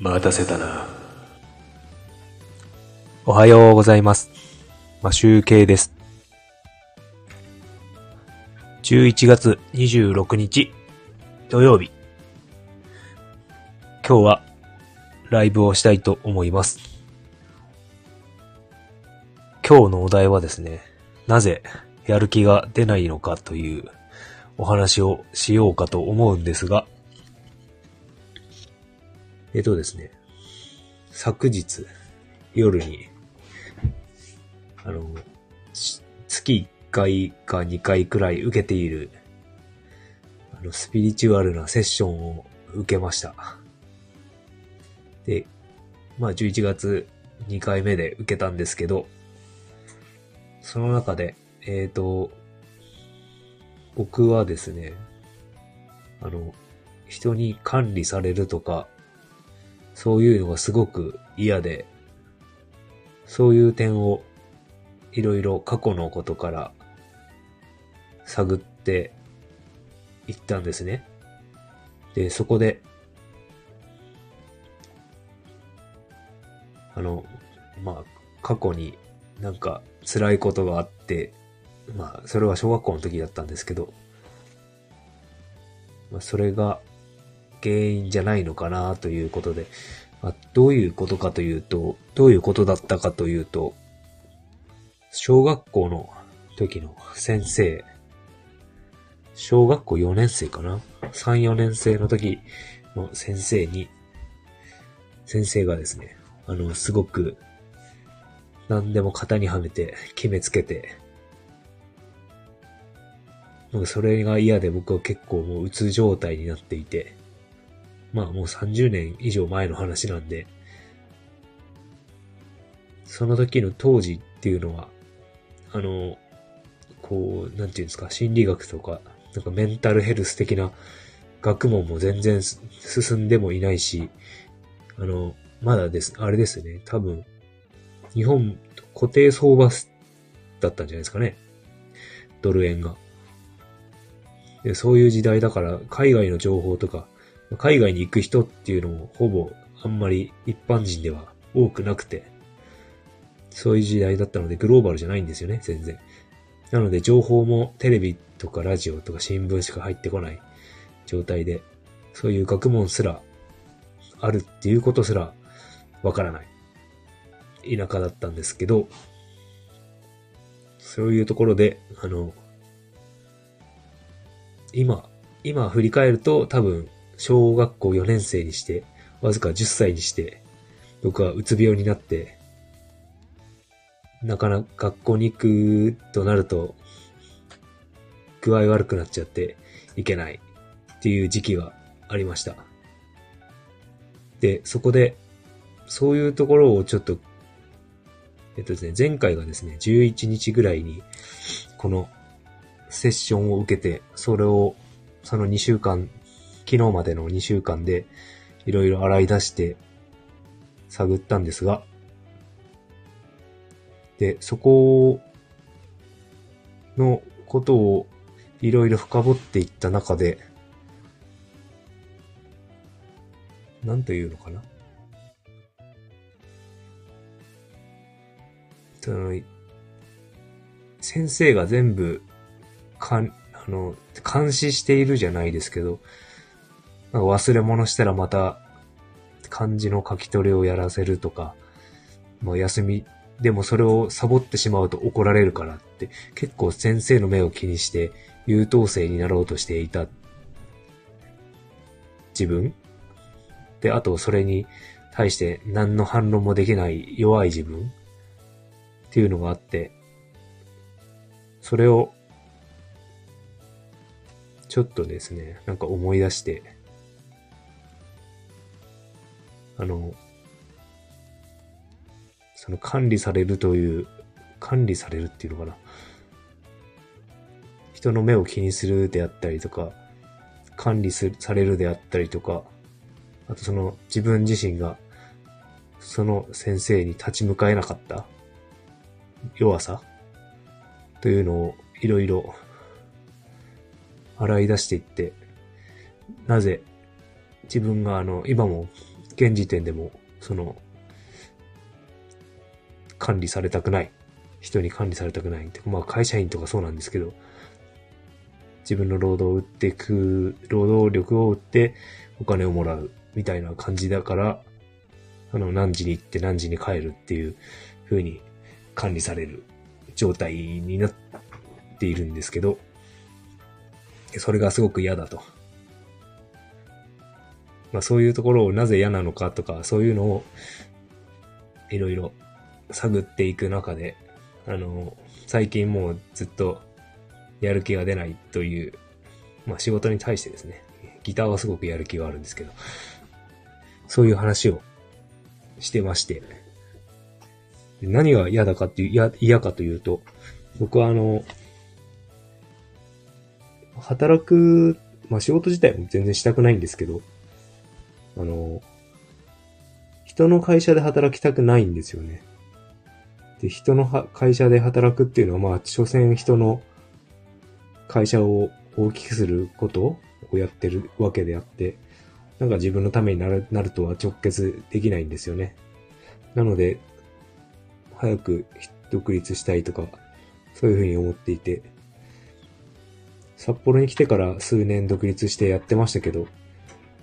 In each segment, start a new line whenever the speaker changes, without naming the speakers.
待たせたな。
おはようございます。まあ、集計です。11月26日土曜日。今日はライブをしたいと思います。今日のお題はですね、なぜやる気が出ないのかというお話をしようかと思うんですが、えっとですね、昨日夜にあの、月1回か2回くらい受けている、あの、スピリチュアルなセッションを受けました。で、まあ11月2回目で受けたんですけど、その中で、えっ、と、僕はですね、あの、人に管理されるとか、そういうのがすごく嫌で、そういう点をいろいろ過去のことから探っていったんですね。で、そこで、あの、まあ、過去になんか辛いことがあって、まあ、それは小学校の時だったんですけど、まあ、それが原因じゃないのかなということで、まあ、どういうことかというと、どういうことだったかというと、小学校の時の先生、小学校4年生かな ?3、4年生の時の先生に、先生がですね、あの、すごく、何でも型にはめて、決めつけて、なんかそれが嫌で僕は結構もううつ状態になっていて、まあもう30年以上前の話なんで、その時の当時っていうのは、あの、こう、なんていうんですか、心理学とか、なんかメンタルヘルス的な学問も全然進んでもいないし、あの、まだです、あれですね、多分、日本固定相場だったんじゃないですかね。ドル円が。でそういう時代だから、海外の情報とか、海外に行く人っていうのもほぼあんまり一般人では多くなくて、そういう時代だったのでグローバルじゃないんですよね、全然。なので情報もテレビとかラジオとか新聞しか入ってこない状態で、そういう学問すらあるっていうことすらわからない田舎だったんですけど、そういうところで、あの、今、今振り返ると多分小学校4年生にして、わずか10歳にして、僕はうつ病になって、なかなか学校に行くとなると、具合悪くなっちゃっていけないっていう時期がありました。で、そこで、そういうところをちょっと、えっとですね、前回がですね、11日ぐらいに、このセッションを受けて、それを、その2週間、昨日までの2週間で、いろいろ洗い出して、探ったんですが、で、そこのことをいろいろ深掘っていった中で、なんというのかな？その、先生が全部、かん、あの、監視しているじゃないですけど、なんか忘れ物したらまた、漢字の書き取りをやらせるとか、もう休み、でもそれをサボってしまうと怒られるからって、結構先生の目を気にして優等生になろうとしていた自分。で、あとそれに対して何の反論もできない弱い自分。っていうのがあって、それをちょっとですね、なんか思い出して、あの、その管理されるという、管理されるっていうのかな。人の目を気にするであったりとか、管理すされるであったりとか、あとその自分自身がその先生に立ち向かえなかった弱さというのをいろいろ洗い出していって、なぜ自分があの、今も現時点でも、その、管理されたくない。人に管理されたくない。まあ会社員とかそうなんですけど、自分の労働を売っていく、労働力を売ってお金をもらうみたいな感じだから、あの、何時に行って何時に帰るっていう風に管理される状態になっているんですけど、それがすごく嫌だと。まあそういうところをなぜ嫌なのかとか、そういうのをいろいろ探っていく中で、あの、最近もうずっとやる気が出ないという、まあ仕事に対してですね、ギターはすごくやる気があるんですけど、そういう話をしてまして、何が嫌だかっていう、嫌、嫌かというと、僕はあの、働く、まあ仕事自体も全然したくないんですけど、あの、人の会社で働きたくないんですよね。で、人の会社で働くっていうのは、まあ、所詮人の会社を大きくすることをやってるわけであって、なんか自分のためになるなるとは直結できないんですよね。なので、早く独立したいとか、そういうふうに思っていて、札幌に来てから数年独立してやってましたけど、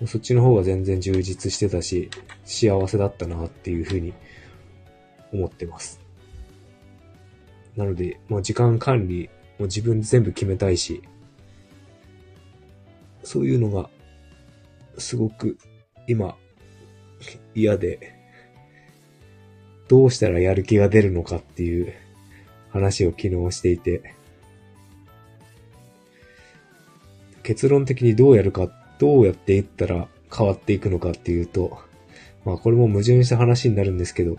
そっちの方が全然充実してたし、幸せだったなっていうふうに思ってます。なので、もう時間管理、もう自分全部決めたいし、そういうのが、すごく今、嫌で、どうしたらやる気が出るのかっていう話を昨日していて、結論的にどうやるか、どうやっていったら変わっていくのかっていうと、まあこれも矛盾した話になるんですけど、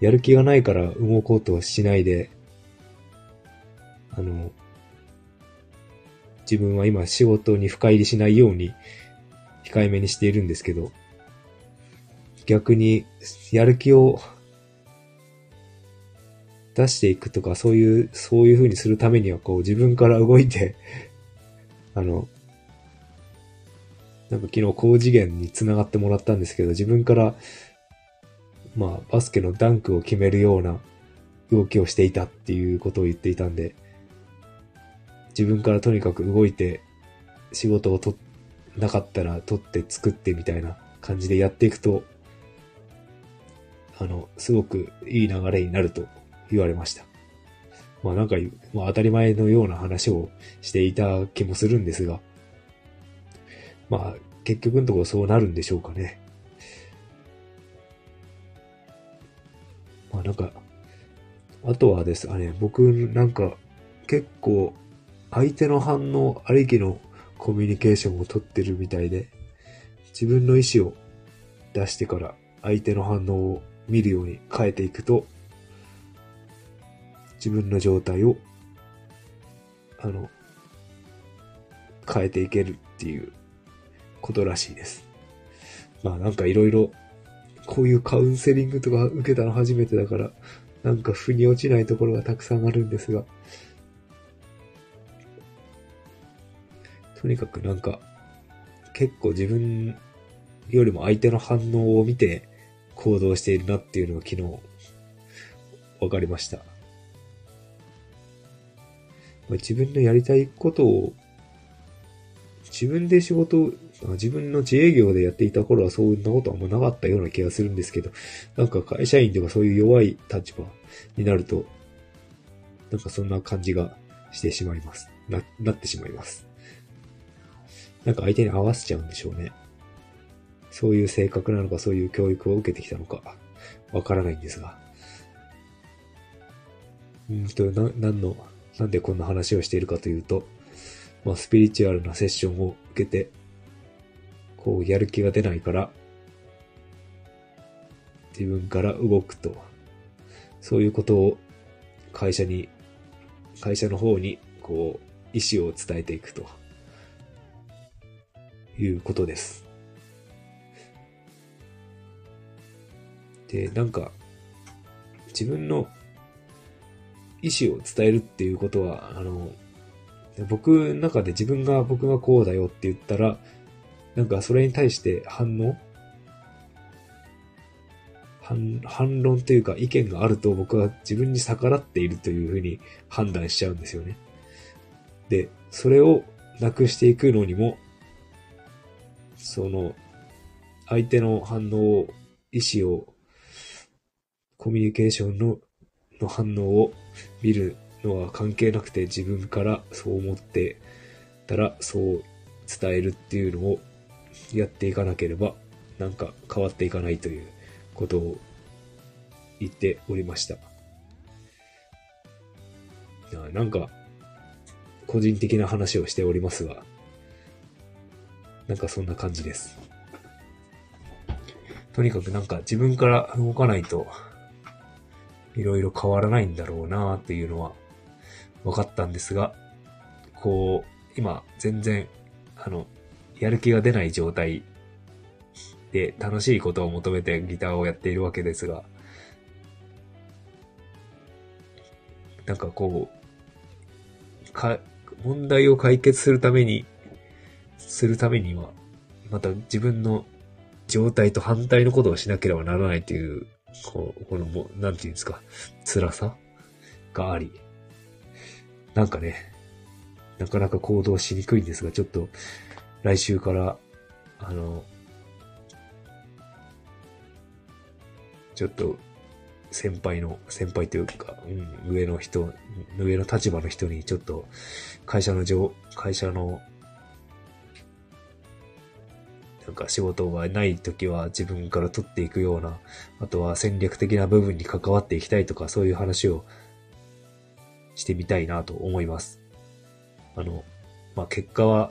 やる気がないから動こうとしないで、あの、自分は今仕事に深入りしないように控えめにしているんですけど、逆にやる気を出していくとか、そういう、そういう風にするためには、こう、自分から動いてあの、なんか昨日高次元に繋がってもらったんですけど、自分から、まあ、バスケのダンクを決めるような動きをしていたっていうことを言っていたんで、自分からとにかく動いて、仕事をと、なかったら取って作ってみたいな感じでやっていくと、あの、すごくいい流れになると言われました。まあなんか、まあ当たり前のような話をしていた気もするんですが、まあ結局のところそうなるんでしょうかね。まあなんか、あとはですね、僕なんか結構相手の反応ありきのコミュニケーションをとってるみたいで、自分の意思を出してから相手の反応を見るように変えていくと、自分の状態を、あの、変えていけるっていうことらしいです。まあなんかいろいろ、こういうカウンセリングとか受けたの初めてだから、なんか腑に落ちないところがたくさんあるんですが、とにかくなんか、結構自分よりも相手の反応を見て行動しているなっていうのが昨日分かりました。自分のやりたいことを、自分で仕事自分の自営業でやっていた頃はそんなことあんまなかったような気がするんですけど、なんか会社員とかそういう弱い立場になると、なんかそんな感じがしてしまいます。な、なってしまいます。なんか相手に合わせちゃうんでしょうね。そういう性格なのか、そういう教育を受けてきたのか、わからないんですが。うんと、な、何のなんでこんな話をしているかというと、まあ、スピリチュアルなセッションを受けて、こう、やる気が出ないから、自分から動くと、そういうことを会社に、会社の方に、こう、意思を伝えていくと、いうことです。で、なんか、自分の意思を伝えるっていうことは、あの、僕の中で自分が僕がこうだよって言ったら、なんかそれに対して反応？反反論というか意見があると僕は自分に逆らっているというふうに判断しちゃうんですよね。で、それをなくしていくのにも、その、相手の反応を、意思を、コミュニケーションのの反応を見るのは関係なくて自分からそう思ってたらそう伝えるっていうのをやっていかなければなんか変わっていかないということを言っておりました。なんか個人的な話をしておりますが、なんかそんな感じです。とにかくなんか自分から動かないと、いろいろ変わらないんだろうなっていうのは分かったんですが、こう、今全然、あの、やる気が出ない状態で楽しいことを求めてギターをやっているわけですが、なんかこう、か、問題を解決するために、するためには、また自分の状態と反対のことをしなければならないという、こう、このも、なんていうんですか、辛さがあり、なんかね、なかなか行動しにくいんですが、ちょっと、来週から、あの、ちょっと、先輩の、先輩というか、うん、上の人、上の立場の人にちょっと、会社の上、会社の、なんか仕事がない時は自分から取っていくような、あとは戦略的な部分に関わっていきたいとか、そういう話をしてみたいなと思います。あの、まあ、結果は、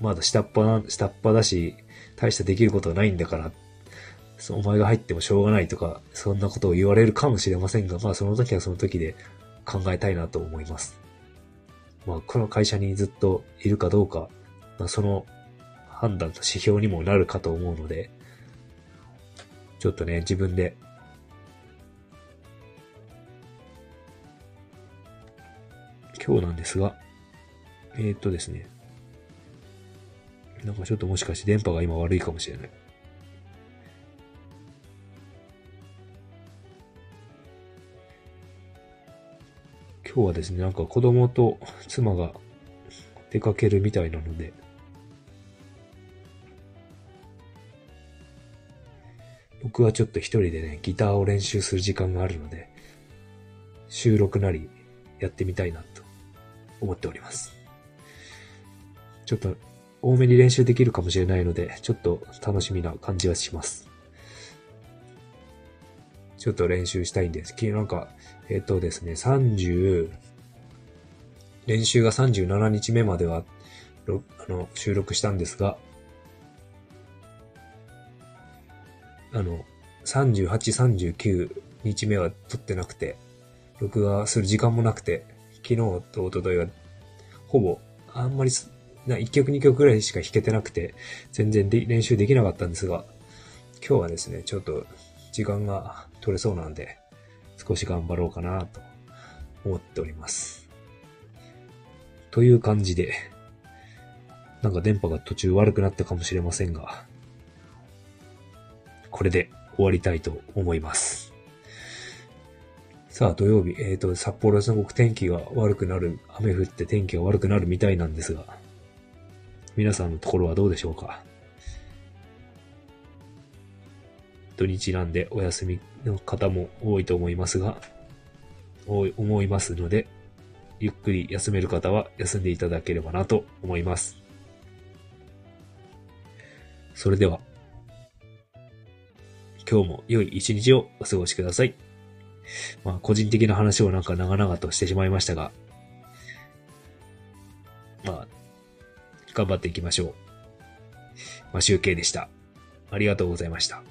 まだ下っ端な、下っ端だし、大したできることはないんだからお前が入ってもしょうがないとか、そんなことを言われるかもしれませんが、まあその時はその時で考えたいなと思います。まあこの会社にずっといるかどうか、まあその判断と指標にもなるかと思うので、ちょっとね、自分で今日なんですが、えー、っとですね。なんかちょっともしかして電波が今悪いかもしれない。今日はですね、なんか子供と妻が出かけるみたいなので、僕はちょっと一人でね、ギターを練習する時間があるので、収録なりやってみたいな思っております。ちょっと多めに練習できるかもしれないので、ちょっと楽しみな感じはします。ちょっと練習したいんです。昨日なんか、えっ、とですね、30、練習が37日目までは、あの、収録したんですが、あの、38、39日目は撮ってなくて、録画する時間もなくて、昨日と一昨日は、ほぼ、あんまり、な、1曲2曲ぐらいしか弾けてなくて、全然で練習できなかったんですが、今日はですね、ちょっと、時間が取れそうなんで、少し頑張ろうかなと思っております。という感じで、なんか電波が途中悪くなったかもしれませんが、これで終わりたいと思います。さあ、土曜日、えっ、ー、と、札幌はすごく天気が悪くなる、雨降って天気が悪くなるみたいなんですが、皆さんのところはどうでしょうか？土日なんでお休みの方も多いと思いますが、多い思いますので、ゆっくり休める方は休んでいただければなと思います。それでは、今日も良い一日をお過ごしください。まあ、個人的な話をなんか長々としてしまいましたが、まあ、頑張っていきましょう。まあ、集計でした。ありがとうございました。